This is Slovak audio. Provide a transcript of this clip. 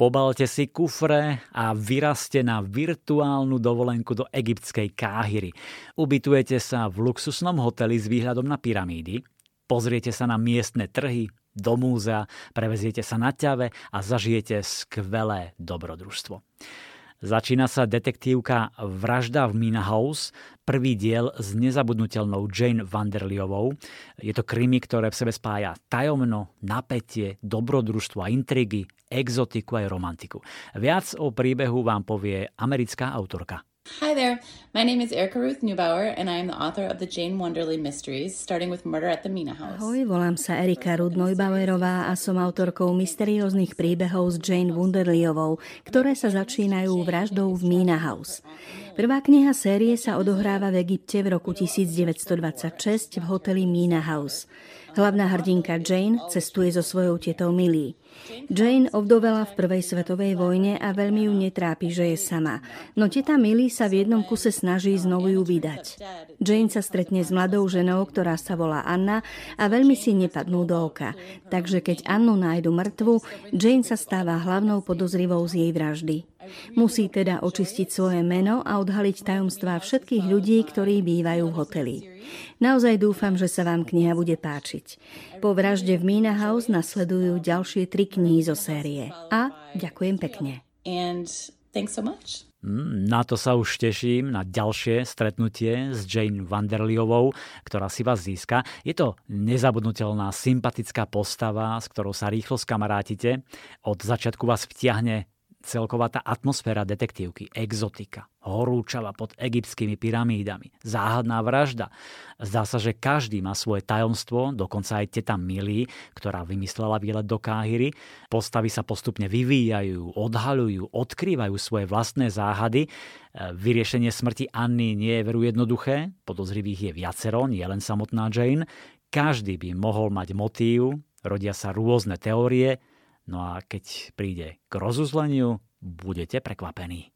Pobalte si kufre a vyraste na virtuálnu dovolenku do egyptskej Káhyry. Ubytujete sa v luxusnom hoteli s výhľadom na pyramídy, pozriete sa na miestne trhy, do múzea, preveziete sa na ťave a zažijete skvelé dobrodružstvo. Začína sa detektívka Vražda v Mina House, prvý diel s nezabudnutelnou Jane Vanderliovou. Je to krimi, ktoré v sebe spája tajomno, napätie, dobrodružstvo a intrigy, exotiku aj romantiku. Viac o príbehu vám povie americká autorka Hi there. My name is Erica Ruth Neubauer and I am the author of the Jane Wonderly Mysteries, starting with Murder at the Mina House. Ahoj, volám sa Erika Ruth Neubauerová a som autorkou mysterióznych príbehov s Jane Wonderlyovou, ktoré sa začínajú vraždou v Mina House. Prvá kniha série sa odohráva v Egypte v roku 1926 v hoteli Mina House. Hlavná hrdinka Jane cestuje so svojou tetou Millie. Jane ovdovela v prvej svetovej vojne a veľmi ju netrápi, že je sama. No teta Millie sa v jednom kuse snaží znovu ju vydať. Jane sa stretne s mladou ženou, ktorá sa volá Anna a veľmi si nepadnú do oka. Takže keď Annu nájdu mŕtvu, Jane sa stáva hlavnou podozrivou z jej vraždy. Musí teda očistiť svoje meno a odhaliť tajomstvá všetkých ľudí, ktorí bývajú v hoteli. Naozaj dúfam, že sa vám kniha bude páčiť. Po vražde v Mina House nasledujú ďalšie tri knihy zo série. A ďakujem pekne. Mm, na to sa už teším, na ďalšie stretnutie s Jane Vanderliovou, ktorá si vás získa. Je to nezabudnutelná, sympatická postava, s ktorou sa rýchlo skamarátite. Od začiatku vás vtiahne celková tá atmosféra detektívky, exotika, horúčava pod egyptskými pyramídami, záhadná vražda. Zdá sa, že každý má svoje tajomstvo, dokonca aj teta Milí, ktorá vymyslela výlet do Káhyry. Postavy sa postupne vyvíjajú, odhalujú, odkrývajú svoje vlastné záhady. Vyriešenie smrti Anny nie je veru jednoduché, podozrivých je viacero, nie len samotná Jane. Každý by mohol mať motív, rodia sa rôzne teórie, No a keď príde k rozuzleniu, budete prekvapení.